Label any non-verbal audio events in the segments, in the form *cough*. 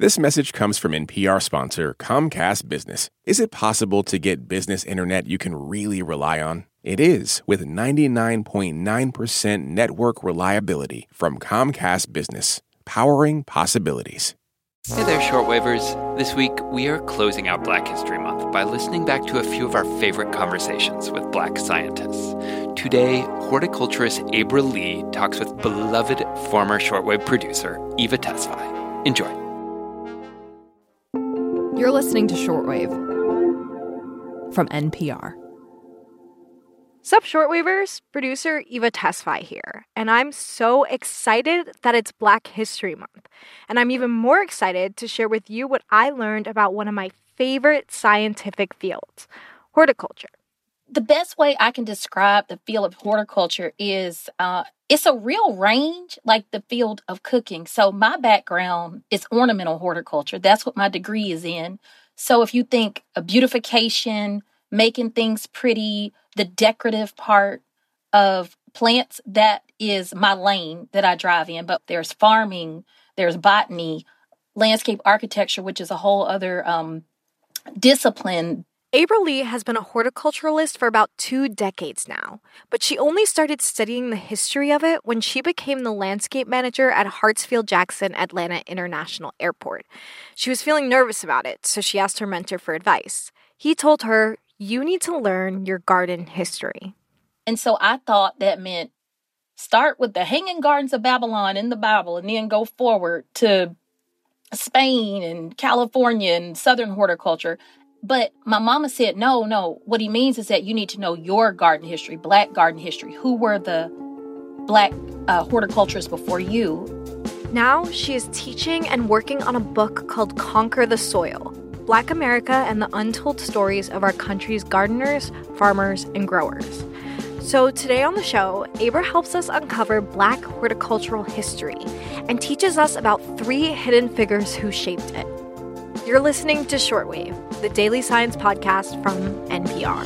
This message comes from NPR sponsor Comcast Business. Is it possible to get business internet you can really rely on? It is with 99.9% network reliability from Comcast Business, powering possibilities. Hey there, shortwavers. This week, we are closing out Black History Month by listening back to a few of our favorite conversations with black scientists. Today, horticulturist Abra Lee talks with beloved former shortwave producer Eva Tesfaye. Enjoy. You're listening to Shortwave from NPR. Sup, shortwavers? Producer Eva Tesfaye here, and I'm so excited that it's Black History Month. And I'm even more excited to share with you what I learned about one of my favorite scientific fields horticulture. The best way I can describe the field of horticulture is uh, it's a real range like the field of cooking. So, my background is ornamental horticulture, that's what my degree is in. So, if you think a beautification, making things pretty, the decorative part of plants, that is my lane that I drive in. But there's farming, there's botany, landscape architecture, which is a whole other um, discipline. Abra Lee has been a horticulturalist for about two decades now, but she only started studying the history of it when she became the landscape manager at Hartsfield Jackson Atlanta International Airport. She was feeling nervous about it, so she asked her mentor for advice. He told her, you need to learn your garden history. And so I thought that meant start with the hanging gardens of Babylon in the Bible and then go forward to Spain and California and Southern horticulture. But my mama said, no, no. What he means is that you need to know your garden history, black garden history. Who were the black uh, horticulturists before you? Now she is teaching and working on a book called Conquer the Soil Black America and the Untold Stories of Our Country's Gardeners, Farmers, and Growers. So, today on the show, Abra helps us uncover Black horticultural history and teaches us about three hidden figures who shaped it. You're listening to Shortwave, the daily science podcast from NPR.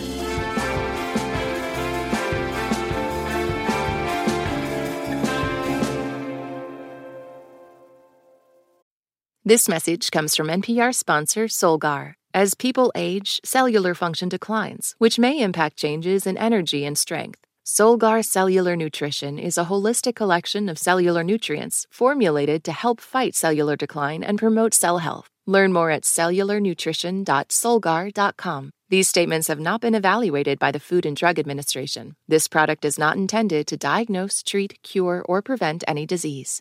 This message comes from NPR sponsor Solgar. As people age, cellular function declines, which may impact changes in energy and strength. Solgar Cellular Nutrition is a holistic collection of cellular nutrients formulated to help fight cellular decline and promote cell health. Learn more at cellularnutrition.solgar.com. These statements have not been evaluated by the Food and Drug Administration. This product is not intended to diagnose, treat, cure, or prevent any disease.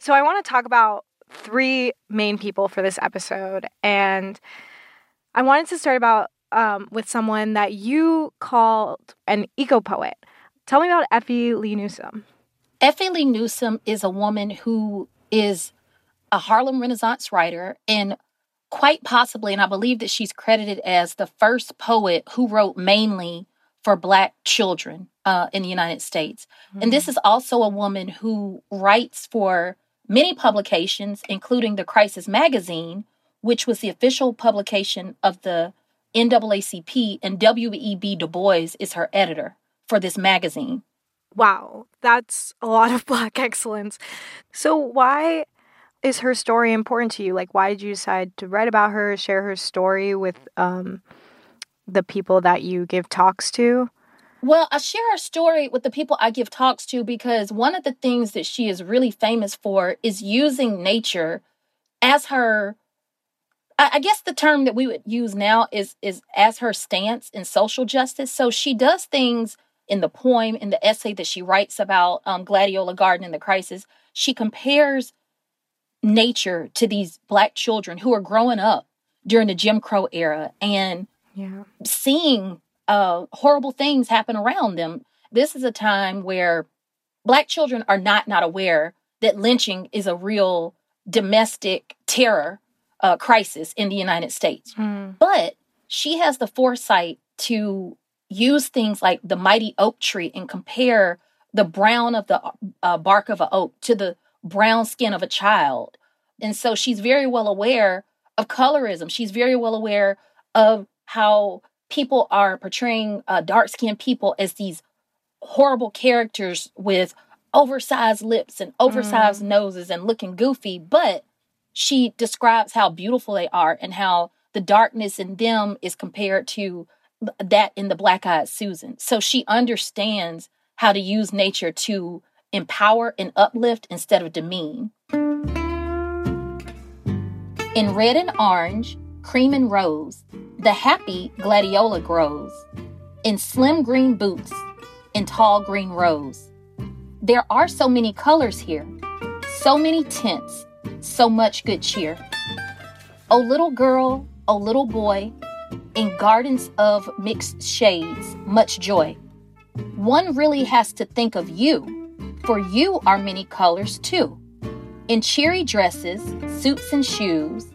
So, I want to talk about three main people for this episode, and I wanted to start about um, with someone that you called an eco poet. Tell me about Effie Lee Newsome. Effie Lee Newsome is a woman who is a Harlem Renaissance writer and quite possibly, and I believe that she's credited as the first poet who wrote mainly for Black children uh, in the United States. Mm-hmm. And this hmm. is also a woman who writes for many publications, including the Crisis Magazine, which was the official publication of the NAACP, and W.E.B. Du Bois is her editor for this magazine. Wow, that's a lot of *laughs* Black excellence. So, why is her story important to you? Like, why did you decide to write about her, share her story with um, the people that you give talks to? Well, I share her story with the people I give talks to because one of the things that she is really famous for is using nature as her I guess the term that we would use now is is as her stance in social justice. So she does things in the poem, in the essay that she writes about um, Gladiola Garden and the crisis. She compares nature to these black children who are growing up during the Jim Crow era and yeah. seeing uh, horrible things happen around them. This is a time where Black children are not not aware that lynching is a real domestic terror uh, crisis in the United States. Mm. But she has the foresight to use things like the mighty oak tree and compare the brown of the uh, bark of an oak to the brown skin of a child. And so she's very well aware of colorism. She's very well aware of how people are portraying uh, dark skinned people as these horrible characters with oversized lips and oversized mm. noses and looking goofy, but she describes how beautiful they are and how the darkness in them is compared to that in the black eyed Susan. So she understands how to use nature to empower and uplift instead of demean. In red and orange, cream and rose, the happy gladiola grows. In slim green boots, in tall green rose. There are so many colors here, so many tints, so much good cheer. Oh, little girl, oh, little boy, in gardens of mixed shades, much joy. One really has to think of you, for you are many colors too. In cheery dresses, suits, and shoes,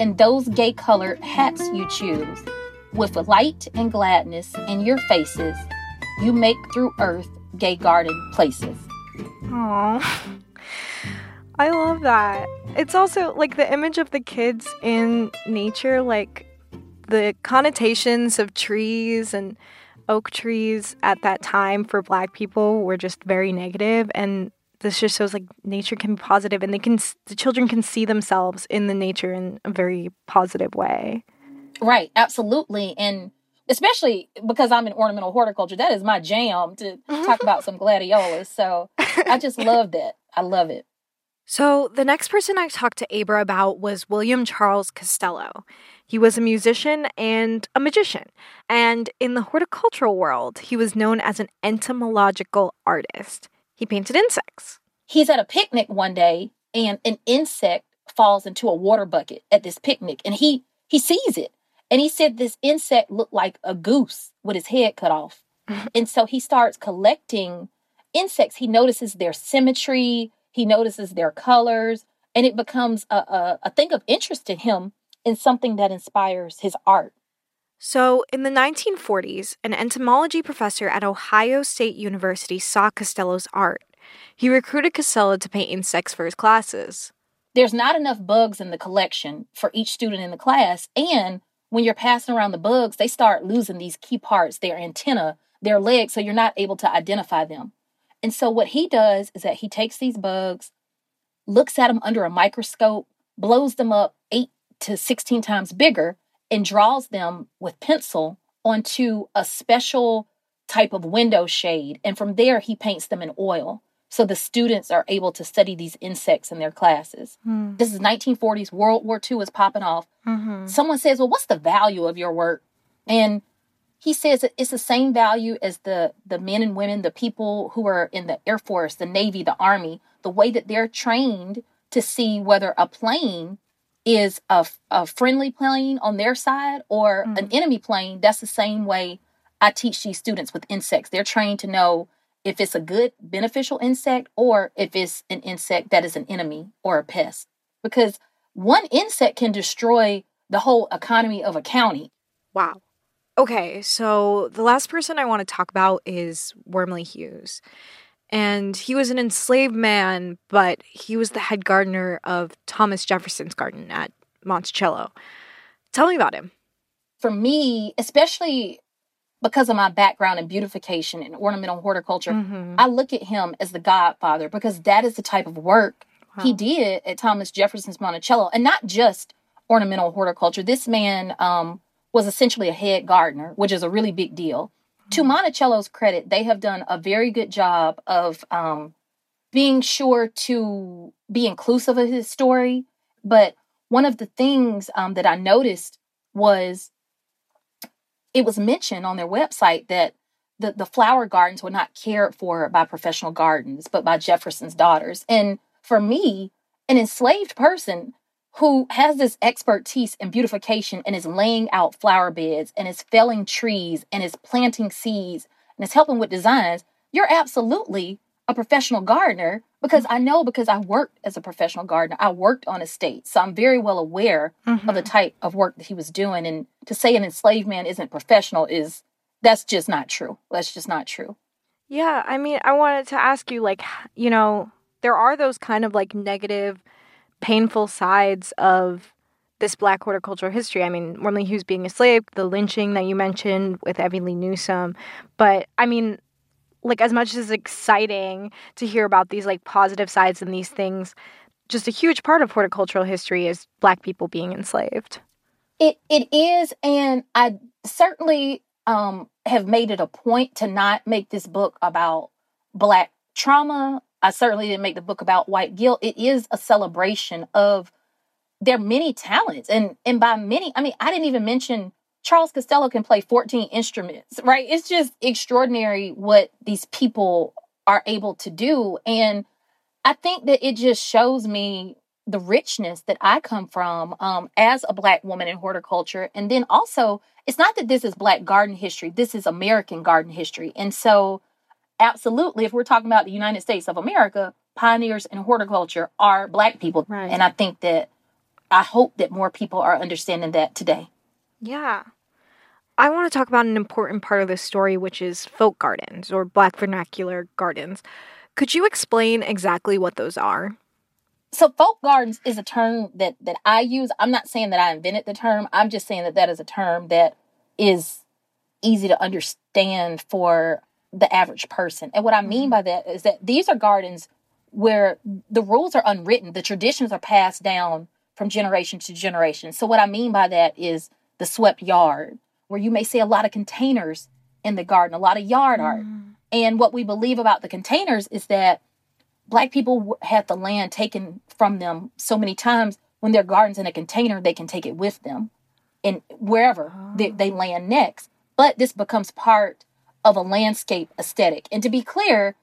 and those gay colored hats you choose, with light and gladness in your faces, you make through earth gay garden places. Aww. *laughs* I love that. It's also like the image of the kids in nature, like the connotations of trees and oak trees at that time for black people were just very negative and this just shows like nature can be positive and they can the children can see themselves in the nature in a very positive way. Right absolutely and especially because i'm in ornamental horticulture that is my jam to talk about *laughs* some gladiolas so i just love that. I love it so, the next person I talked to Abra about was William Charles Costello. He was a musician and a magician, and in the horticultural world, he was known as an entomological artist. He painted insects. He's at a picnic one day, and an insect falls into a water bucket at this picnic, and he he sees it, and he said this insect looked like a goose with his head cut off, *laughs* and so he starts collecting insects. He notices their symmetry he notices their colors, and it becomes a, a, a thing of interest to him and something that inspires his art. So, in the 1940s, an entomology professor at Ohio State University saw Costello's art. He recruited Costello to paint insects for his classes. There's not enough bugs in the collection for each student in the class, and when you're passing around the bugs, they start losing these key parts, their antenna, their legs, so you're not able to identify them. And so what he does is that he takes these bugs, looks at them under a microscope, blows them up 8 to 16 times bigger and draws them with pencil onto a special type of window shade and from there he paints them in oil so the students are able to study these insects in their classes. Hmm. This is 1940s, World War II is popping off. Mm-hmm. Someone says, Well, what's the value of your work? And he says it's the same value as the the men and women the people who are in the air force the navy the army. The way that they're trained to see whether a plane is a, a friendly plane on their side or mm. an enemy plane that's the same way i teach these students with insects. They're trained to know if it's a good beneficial insect or if it's an insect that is an enemy or a pest. Because one insect can destroy the whole economy of a county. Wow Okay, so the last person I want to talk about is Wormley Hughes. And he was an enslaved man, but he was the head gardener of Thomas Jefferson's garden at Monticello. Tell me about him. For me, especially because of my background in beautification and ornamental horticulture, mm-hmm. I look at him as the godfather because that is the type of work wow. he did at Thomas Jefferson's Monticello. And not just ornamental horticulture. This man um, was essentially a head gardener, which is a really big deal. To mm-hmm. Monticello's credit, they have done a very good job of um, being sure to be inclusive of his story. But one of the things um, that I noticed was it was mentioned on their website that the, the flower gardens were not cared for by professional gardens, but by Jefferson's daughters. And for me, an enslaved person, who has this expertise in beautification and is laying out flower beds and is felling trees and is planting seeds and is helping with designs, you're absolutely a professional gardener because I know because I worked as a professional gardener. I worked on estates. So I'm very well aware mm-hmm. of the mm-hmm. type of work that he was doing. And to say an enslaved man isn't professional is that's just not true. That's just not true. Yeah. I mean, I wanted to ask you, like, you know, there are those kind of like negative painful sides of this black horticultural history. I mean, Wormley Hughes being a slave, the lynching that you mentioned with Effie Lee Newsome. But I mean, like as much as exciting to hear about these like positive sides and these things, just a huge part of horticultural history is black people being enslaved. It it is, and I certainly um, have made it a point to not make this book about black trauma. I certainly didn't make the book about white guilt. It is a celebration of their many talents, and and by many, I mean I didn't even mention Charles Costello can play 14 instruments, right? It's just extraordinary what these people are able to do, and I think that it just shows me the richness that I come from um, as a Black woman in horticulture. And then also, it's not that this is Black garden history, this is American garden history. And so, absolutely, if we're talking about the United States of America, pioneers in horticulture are Black people. Right. And I think that I hope that more people are understanding that today. Yeah. I want to talk about an important part of this story, which is folk gardens or Black vernacular gardens. Could you explain exactly what those are? so folk gardens is a term that that I use. I'm not saying that I invented the term. I'm just saying that that is a term that is easy to understand for the average person. And what I mean mm-hmm. by that is that these are gardens where the rules are unwritten, the traditions are passed down from generation to generation. So what I mean by that is the swept yard, where you may see a lot of containers in the garden, a lot of yard art. Mm. And what we believe about the containers is that black people had the land taken from them so many times when their garden's in a container they can take it with them and wherever oh. they, they land next but this becomes part of a landscape aesthetic and to be clear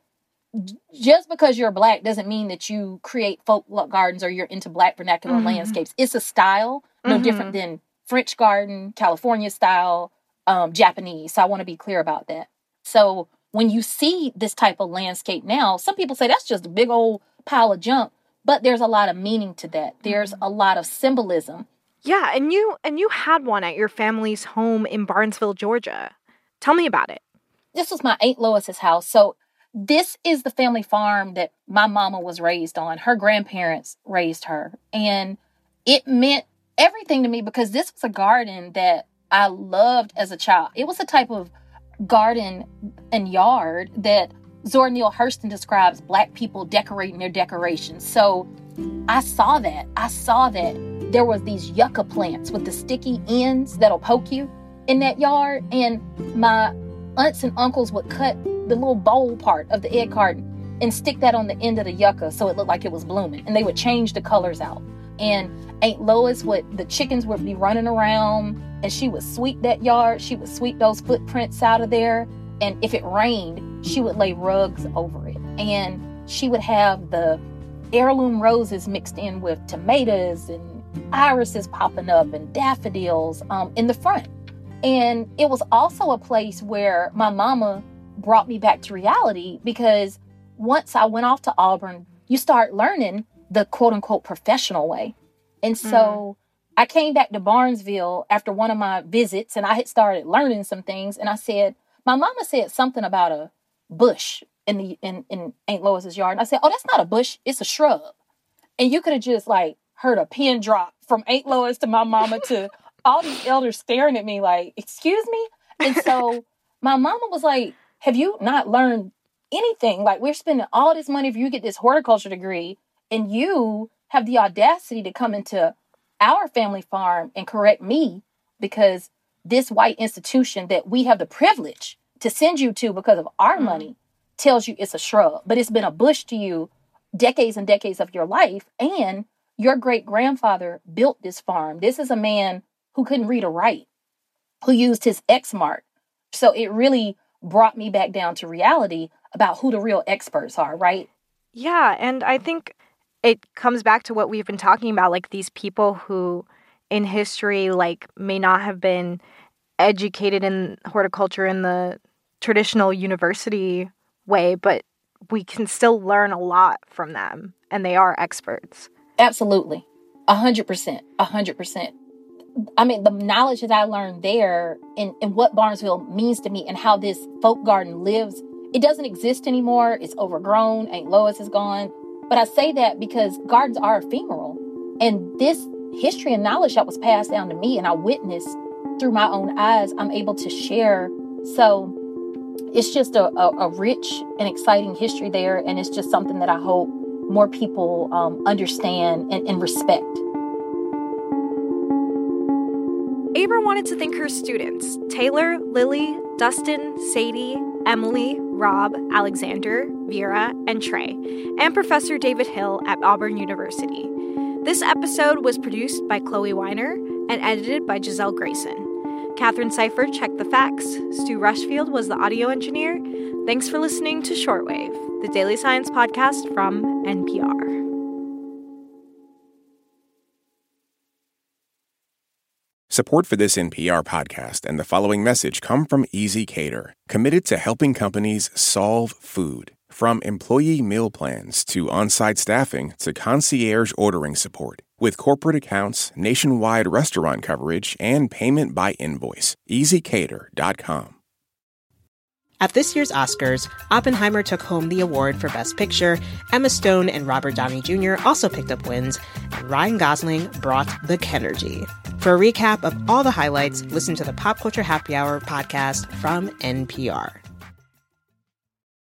just because you're black doesn't mean that you create folk gardens or you're into black vernacular mm-hmm. landscapes it's a style no mm-hmm. different than french garden california style um, japanese so i want to be clear about that so when you see this type of landscape now, some people say that's just a big old pile of junk, but there's a lot of meaning to that. There's mm-hmm. a lot of symbolism. Yeah, and you and you had one at your family's home in Barnesville, Georgia. Tell me about it. This was my Aunt Lois's house. So this is the family farm that my mama was raised on. Her grandparents raised her. And it meant everything to me because this was a garden that I loved as a child. It was a type of garden and yard that Zora Neale Hurston describes black people decorating their decorations. So I saw that. I saw that there was these yucca plants with the sticky ends that'll poke you in that yard. And my aunts and uncles would cut the little bowl part of the egg carton and stick that on the end of the yucca so it looked like it was blooming. And they would change the colors out. And Aunt Lois would the chickens would be running around and she would sweep that yard. She would sweep those footprints out of there. And if it rained, she would lay rugs over it. And she would have the heirloom roses mixed in with tomatoes and irises popping up and daffodils um, in the front. And it was also a place where my mama brought me back to reality because once I went off to Auburn, you start learning the quote unquote professional way. And so mm. I came back to Barnesville after one of my visits and I had started learning some things. And I said, my mama said something about a bush in the in, in Aunt Lois's yard. And I said, Oh, that's not a bush, it's a shrub. And you could have just like heard a pin drop from Aunt Lois to my mama to *laughs* all these elders staring at me like, excuse me? And so *laughs* my mama was like, Have you not learned anything? Like we're spending all this money for you get this horticulture degree and you have the audacity to come into our family farm and correct me because this white institution that we have the privilege to send you to because of our mm. money tells you it's a shrub, but it's been a bush to you decades and decades of your life. And your great grandfather built this farm. This is a man who couldn't read or write, who used his X mark. So it really brought me back down to reality about who the real experts are, right? Yeah. And I think it comes back to what we've been talking about like these people who in history like may not have been educated in horticulture in the traditional university way but we can still learn a lot from them and they are experts absolutely a hundred percent a hundred percent i mean the knowledge that i learned there and, and what barnesville means to me and how this folk garden lives it doesn't exist anymore it's overgrown aunt lois is gone but I say that because gardens are ephemeral. And this history and knowledge that was passed down to me and I witnessed through my own eyes, I'm able to share. So it's just a, a, a rich and exciting history there. And it's just something that I hope more people um, understand and, and respect. Abra wanted to thank her students Taylor, Lily, Dustin, Sadie, Emily, Rob, Alexander, Vera, and Trey, and Professor David Hill at Auburn University. This episode was produced by Chloe Weiner and edited by Giselle Grayson. Catherine Cipher checked the facts. Stu Rushfield was the audio engineer. Thanks for listening to Shortwave, the daily science podcast from NPR. Support for this NPR podcast and the following message come from ezCater, committed to helping companies solve food. From employee meal plans to on site staffing to concierge ordering support. With corporate accounts, nationwide restaurant coverage, and payment by invoice. ezCater.com. At this year's Oscars, Oppenheimer took home the award for Best Picture. Emma Stone and Robert Downey Jr. also picked up wins, and Ryan Gosling brought the Kenergy. For a recap of all the highlights, listen to the Pop Culture Happy Hour podcast from NPR.